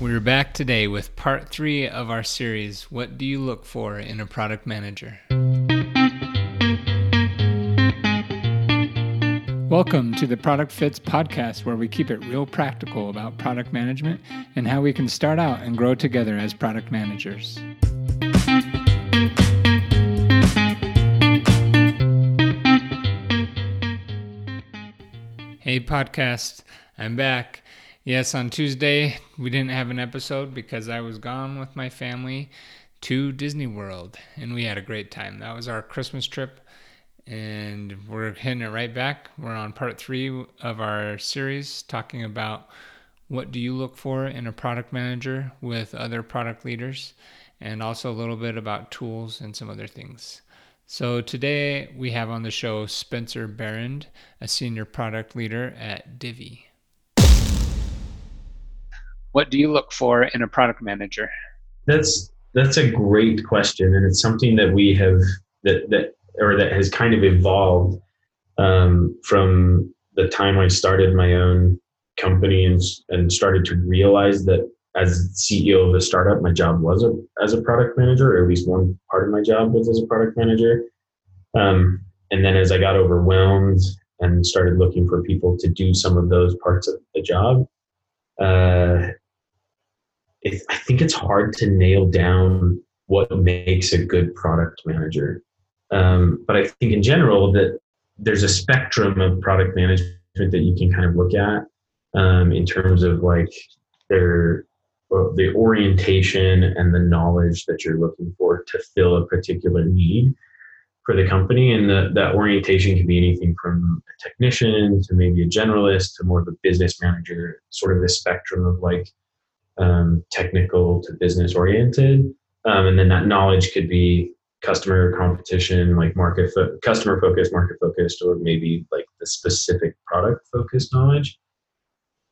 We're back today with part three of our series What Do You Look For in a Product Manager? Welcome to the Product Fits podcast, where we keep it real practical about product management and how we can start out and grow together as product managers. Hey, podcast, I'm back. Yes, on Tuesday, we didn't have an episode because I was gone with my family to Disney World and we had a great time. That was our Christmas trip and we're hitting it right back. We're on part three of our series talking about what do you look for in a product manager with other product leaders, and also a little bit about tools and some other things. So today we have on the show Spencer Behrend, a senior product leader at Divvy. What do you look for in a product manager? That's that's a great question, and it's something that we have that that or that has kind of evolved um, from the time I started my own company and, and started to realize that as CEO of a startup, my job was a, as a product manager, or at least one part of my job was as a product manager. Um, and then as I got overwhelmed and started looking for people to do some of those parts of the job, uh, it, I think it's hard to nail down what makes a good product manager. Um, but I think in general that there's a spectrum of product management that you can kind of look at um, in terms of like their the orientation and the knowledge that you're looking for to fill a particular need for the company. And the, that orientation can be anything from a technician to maybe a generalist to more of a business manager, sort of the spectrum of like um, technical to business oriented. Um, and then that knowledge could be customer competition, like market fo- customer focused, market focused, or maybe like the specific product focused knowledge.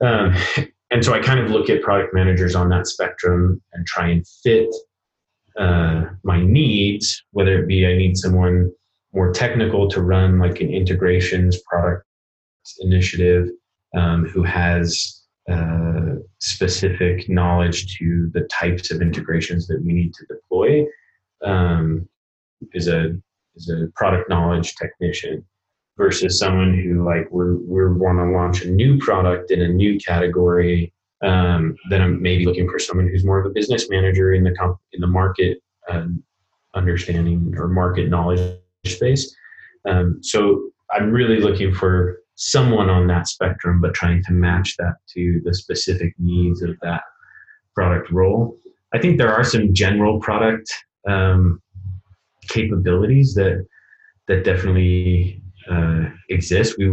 Um, and so I kind of look at product managers on that spectrum and try and fit uh, my needs, whether it be I need someone more technical to run like an integrations product initiative um, who has uh, specific knowledge to the types of integrations that we need to deploy um, is a is a product knowledge technician versus someone who like we're we want to launch a new product in a new category um, then I'm maybe looking for someone who's more of a business manager in the comp- in the market um, understanding or market knowledge space. Um, so I'm really looking for someone on that spectrum, but trying to match that to the specific needs of that product role. I think there are some general product um, capabilities that that definitely uh, exist. We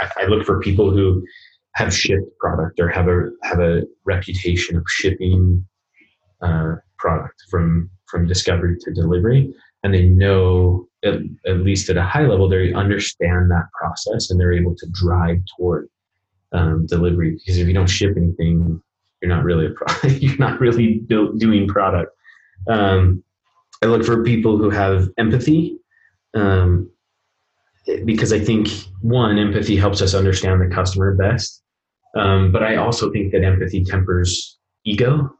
I, I, look for people who have shipped product or have a have a reputation of shipping uh, product from from discovery to delivery, and they know at, at, least at a high level they understand that process and they're able to drive toward um, delivery. Because if you don't ship anything, you're not really a you're not really doing product. Um, I look for people who have empathy. Um, because I think one, empathy helps us understand the customer best. Um, but I also think that empathy tempers ego.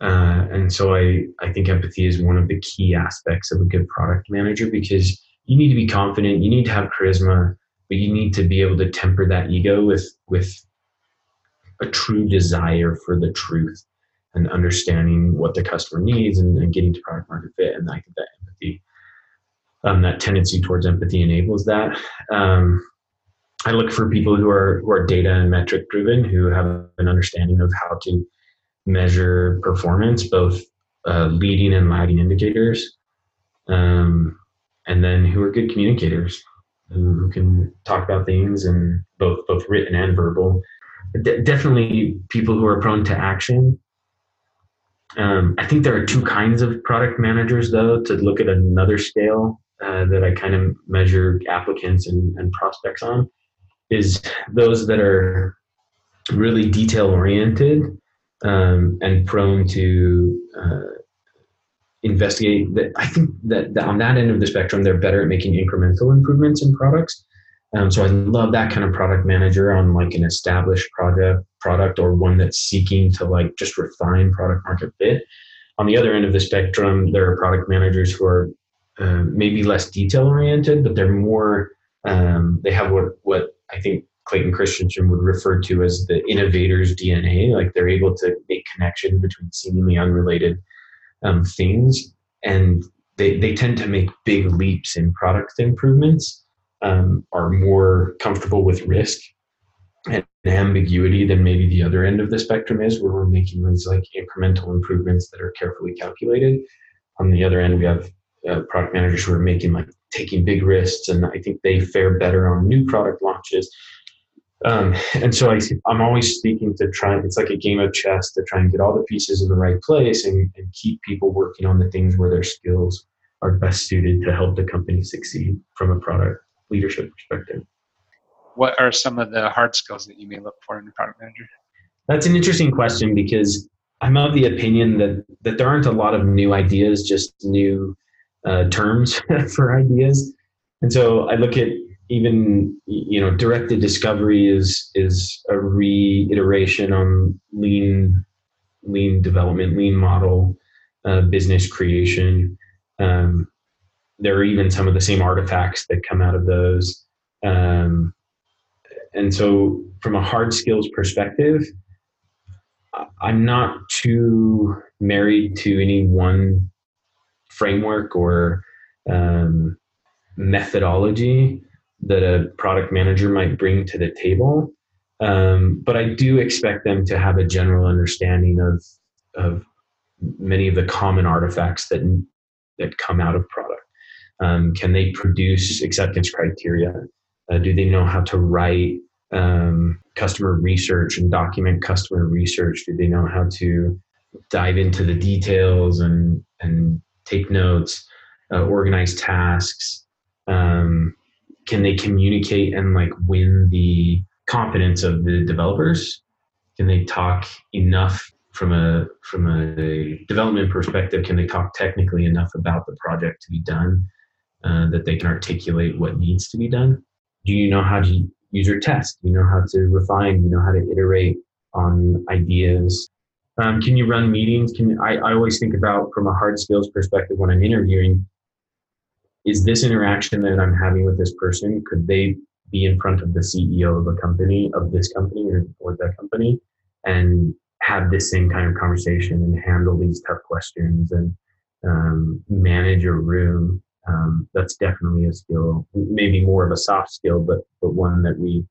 Uh, and so I, I think empathy is one of the key aspects of a good product manager because you need to be confident, you need to have charisma, but you need to be able to temper that ego with, with a true desire for the truth and understanding what the customer needs and, and getting to product market fit. And I think that empathy, um, that tendency towards empathy enables that. Um, I look for people who are who are data and metric driven, who have an understanding of how to measure performance, both uh, leading and lagging indicators, um, and then who are good communicators, who, can talk about things and both both written and verbal. De- definitely people who are prone to action. Um, I think there are two kinds of product managers, though, to look at another scale uh, that I kind of measure applicants and, and prospects on is those that are really detail oriented um, and prone to uh, investigate that i think that, that, on that end of the spectrum they're better at making incremental improvements in products Um, so I love that kind of product manager on like an established project product or one that's seeking to like just refine product market fit. On the other end of the spectrum, there are product managers who are uh, maybe less detail oriented, but they're more um, they have what what I think Clayton Christensen would refer to as the innovator's DNA. Like they're able to make connection between seemingly unrelated um, things, and they they tend to make big leaps in product improvements. Um, are more comfortable with risk and ambiguity than maybe the other end of the spectrum is, where we're making these like incremental improvements that are carefully calculated. On the other end, we have uh, product managers who are making like taking big risks, and I think they fare better on new product launches. Um, and so I, I'm always speaking to try. It's like a game of chess to try and get all the pieces in the right place and, and keep people working on the things where their skills are best suited to help the company succeed from a product leadership perspective. What are some of the hard skills that you may look for in a product manager? That's an interesting question because I'm of the opinion that that there aren't a lot of new ideas, just new uh, terms for ideas. And so I look at even you know directed discovery is is a reiteration on lean lean development, lean model, uh, business creation. Um, there are even some of the same artifacts that come out of those. Um, and so, from a hard skills perspective, I'm not too married to any one framework or um, methodology that a product manager might bring to the table. Um, but I do expect them to have a general understanding of of many of the common artifacts that that come out of product. Um, can they produce acceptance criteria? Uh, do they know how to write um, customer research and document customer research? Do they know how to dive into the details and and take notes, uh, organize tasks? Um, can they communicate and like win the confidence of the developers? Can they talk enough from a from a development perspective? Can they talk technically enough about the project to be done uh, that they can articulate what needs to be done? Do you know how to use your test? Do you know how to refine? Do you know how to iterate on ideas? Um, can you run meetings? Can I, I always think about from a hard skills perspective when I'm interviewing, is this interaction that I'm having with this person, could they be in front of the CEO of a company, of this company or, or that company, and have this same kind of conversation and handle these tough questions and um, manage a room? Um, that's definitely a skill, maybe more of a soft skill, but but one that we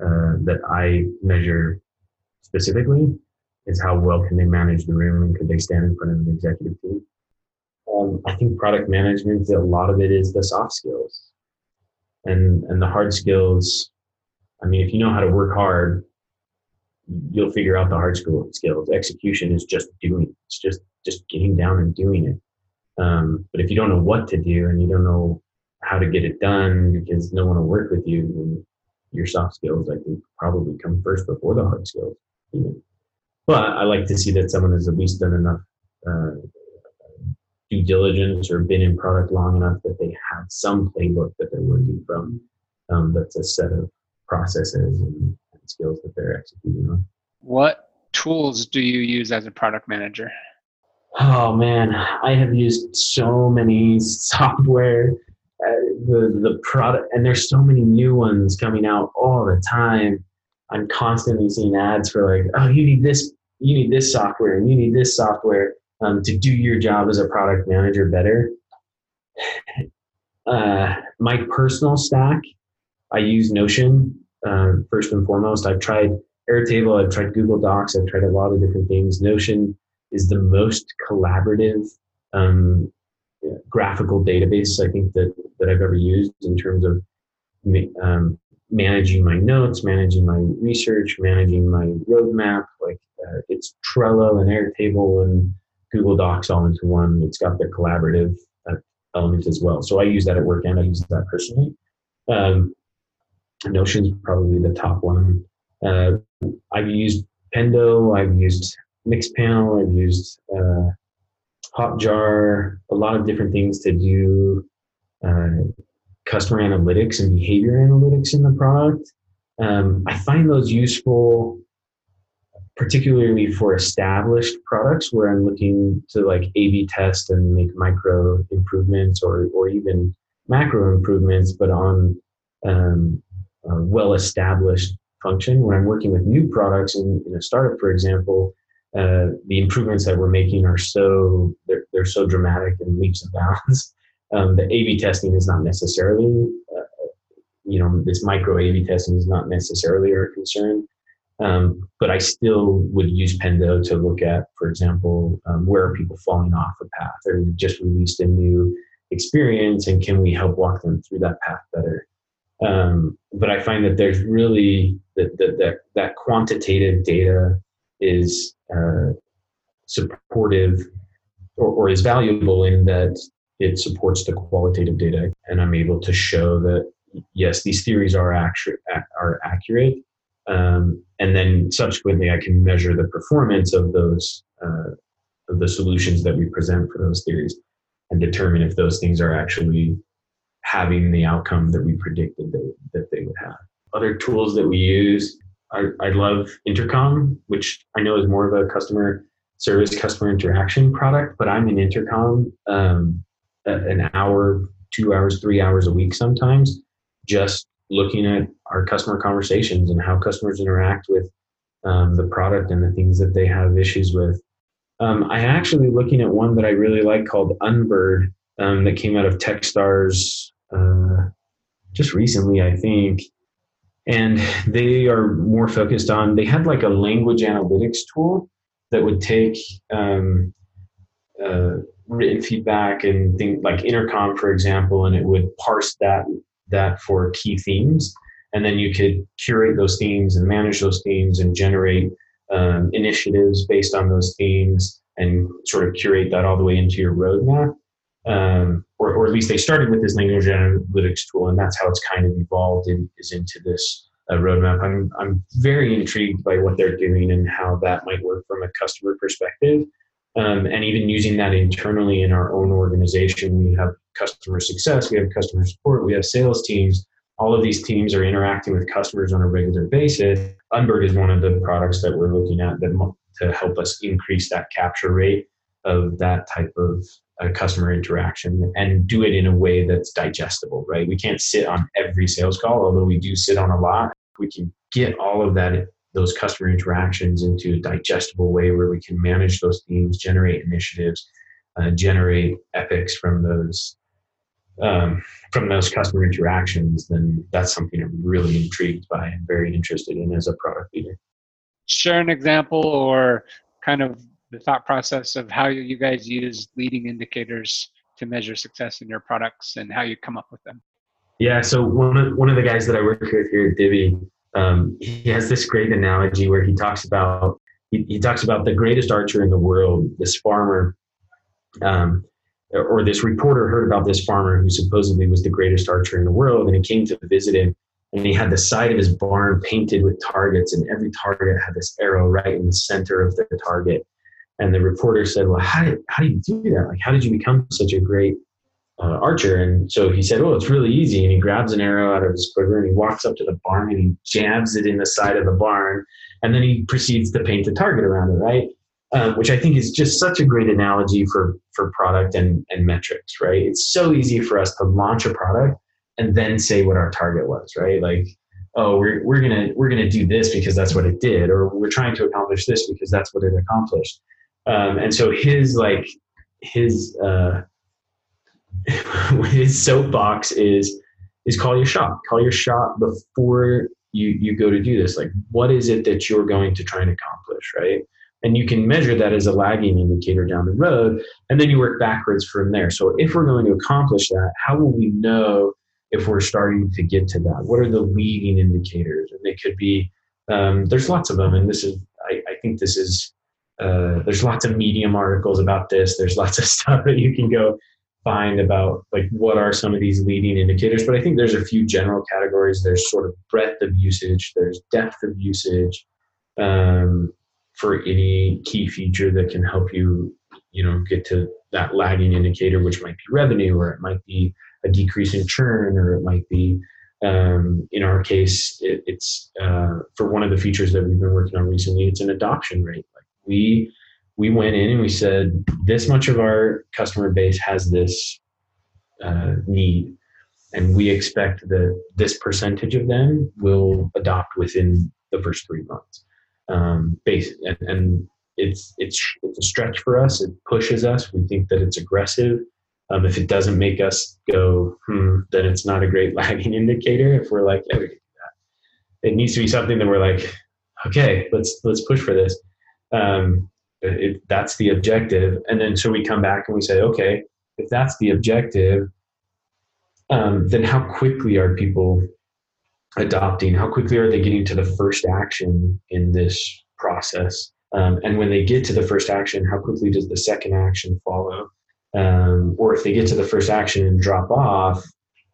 uh, that I measure specifically is how well can they manage the room and could they stand in front of an executive team. Um, I think product management, a lot of it is the soft skills, and and the hard skills. I mean, if you know how to work hard, you'll figure out the hard skill skills. Execution is just doing. It's just just getting down and doing it. Um, but if you don't know what to do and you don't know how to get it done because no one will work with you, then your soft skills I think probably come first before the hard skills. Even. But I like to see that someone has at least done enough uh, due diligence or been in product long enough that they have some playbook that they're working from. Um, that's a set of processes and, and skills that they're executing on. What tools do you use as a product manager? Oh man, I have used so many software, uh, the the product, and there's so many new ones coming out all the time. I'm constantly seeing ads for like, oh, you need this, you need this software, and you need this software um, to do your job as a product manager better. Uh, my personal stack, I use Notion uh, first and foremost. I've tried Airtable, I've tried Google Docs, I've tried a lot of different things. Notion is the most collaborative um, graphical database I think that that I've ever used in terms of um, managing my notes, managing my research, managing my roadmap. Like uh, it's Trello and Airtable and Google Docs all into one. It's got the collaborative uh, element as well. So I use that at work and I use that personally. Um, Notion's probably the top one. Uh, I've used Pendo. I've used Mixpanel. I've used uh, Hotjar. A lot of different things to do uh, customer analytics and behavior analytics in the product. Um, I find those useful, particularly for established products where I'm looking to like A/B test and make micro improvements or or even macro improvements, but on um, well-established function. When I'm working with new products in, in a startup, for example, uh, the improvements that we're making are so they're, they're so dramatic and leaps and bounds. Um, the A/B testing is not necessarily, uh, you know, this micro A/B testing is not necessarily our concern. Um, but I still would use Pendo to look at, for example, um, where are people falling off a path, or just released a new experience, and can we help walk them through that path better? Um, but I find that there's really that that that, that quantitative data is uh, supportive or, or is valuable in that it supports the qualitative data, and I'm able to show that yes, these theories are accurate are accurate, um, and then subsequently I can measure the performance of those uh, of the solutions that we present for those theories, and determine if those things are actually having the outcome that we predicted that, that they would have. Other tools that we use, I, I love Intercom, which I know is more of a customer service, customer interaction product, but I'm in Intercom um, an hour, two hours, three hours a week sometimes, just looking at our customer conversations and how customers interact with um, the product and the things that they have issues with. Um, I actually looking at one that I really like called Unbird um, that came out of TechStars uh, just recently, I think. And they are more focused on, they had like a language analytics tool that would take um, uh, written feedback and things like intercom, for example, and it would parse that that for key themes. And then you could curate those themes and manage those themes and generate um, initiatives based on those themes and sort of curate that all the way into your roadmap um, or, or at least they started with this language analytics tool, and that's how it's kind of evolved is into this uh, roadmap. I'm I'm very intrigued by what they're doing and how that might work from a customer perspective, um, and even using that internally in our own organization. We have customer success, we have customer support, we have sales teams. All of these teams are interacting with customers on a regular basis. Unbird is one of the products that we're looking at that to help us increase that capture rate of that type of uh, customer interaction and do it in a way that's digestible, right? We can't sit on every sales call, although we do sit on a lot. We can get all of that those customer interactions into a digestible way where we can manage those themes, generate initiatives, uh, generate epics from those um, from those customer interactions. Then that's something I'm really intrigued by and very interested in as a product leader. Share an example or kind of the thought process of how you guys use leading indicators to measure success in your products and how you come up with them. Yeah, so one of, one of the guys that I work with here at Divvy, um, he has this great analogy where he talks about he, he talks about the greatest archer in the world, this farmer, um, or this reporter heard about this farmer who supposedly was the greatest archer in the world, and he came to visit him, and he had the side of his barn painted with targets, and every target had this arrow right in the center of the target. And the reporter said, "Well, how did how do you do that? Like, how did you become such a great uh, archer?" And so he said, "Oh, it's really easy." And he grabs an arrow out of his quiver and he walks up to the barn and he jabs it in the side of the barn, and then he proceeds to paint the target around it, right? Um, which I think is just such a great analogy for for product and and metrics, right? It's so easy for us to launch a product and then say what our target was, right? Like, oh, we're we're gonna we're gonna do this because that's what it did, or we're trying to accomplish this because that's what it accomplished. Um, and so his like his uh, his soapbox is is call your shot. Call your shot before you you go to do this. Like, what is it that you're going to try and accomplish, right? And you can measure that as a lagging indicator down the road, and then you work backwards from there. So, if we're going to accomplish that, how will we know if we're starting to get to that? What are the leading indicators? And they could be um, there's lots of them, and this is I, I think this is uh, there's lots of medium articles about this. There's lots of stuff that you can go find about like what are some of these leading indicators. But I think there's a few general categories. There's sort of breadth of usage. There's depth of usage um, for any key feature that can help you, you know, get to that lagging indicator, which might be revenue or it might be a decrease in churn, or it might be, um, in our case, it, it's uh, for one of the features that we've been working on recently. It's an adoption rate. Like we we went in and we said this much of our customer base has this uh, need, and we expect that this percentage of them will adopt within the first three months. Um, base and, and it's it's it's a stretch for us. It pushes us. We think that it's aggressive. Um, if it doesn't make us go, hmm, then it's not a great lagging indicator. If we're like, yeah, we can do that. It needs to be something that we're like, okay, let's let's push for this. Um, if that's the objective, and then so we come back and we say, okay, if that's the objective, um, then how quickly are people adopting? How quickly are they getting to the first action in this process? Um, and when they get to the first action, how quickly does the second action follow? Um, or if they get to the first action and drop off,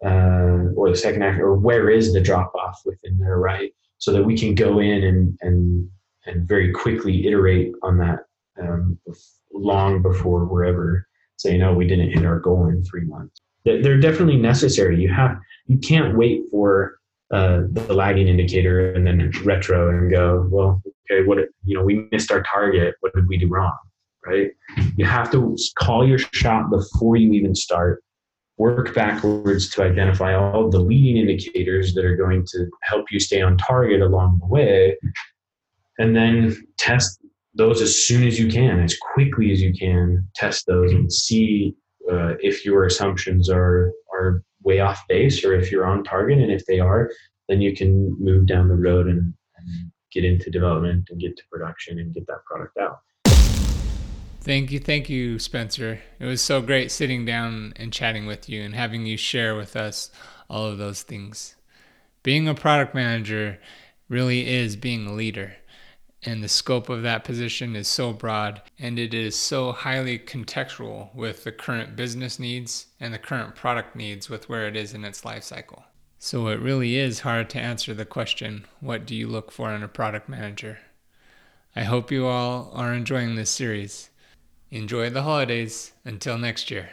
uh, or the second action, or where is the drop off within there, right? So that we can go in and and and very quickly iterate on that um, long before we're ever saying, "No, we didn't hit our goal in three months." They're definitely necessary. You have you can't wait for uh, the lagging indicator and then retro and go, well, okay, what you know, we missed our target. What did we do wrong? Right? You have to call your shot before you even start. Work backwards to identify all the leading indicators that are going to help you stay on target along the way, and then test those as soon as you can, as quickly as you can. Test those and see uh, if your assumptions are are way off base or if you're on target. And if they are, then you can move down the road and, and get into development and get to production and get that product out. Thank you, thank you, Spencer. It was so great sitting down and chatting with you and having you share with us all of those things. Being a product manager really is being a leader and the scope of that position is so broad and it is so highly contextual with the current business needs and the current product needs with where it is in its life cycle. So it really is hard to answer the question what do you look for in a product manager? I hope you all are enjoying this series. Enjoy the holidays. Until next year.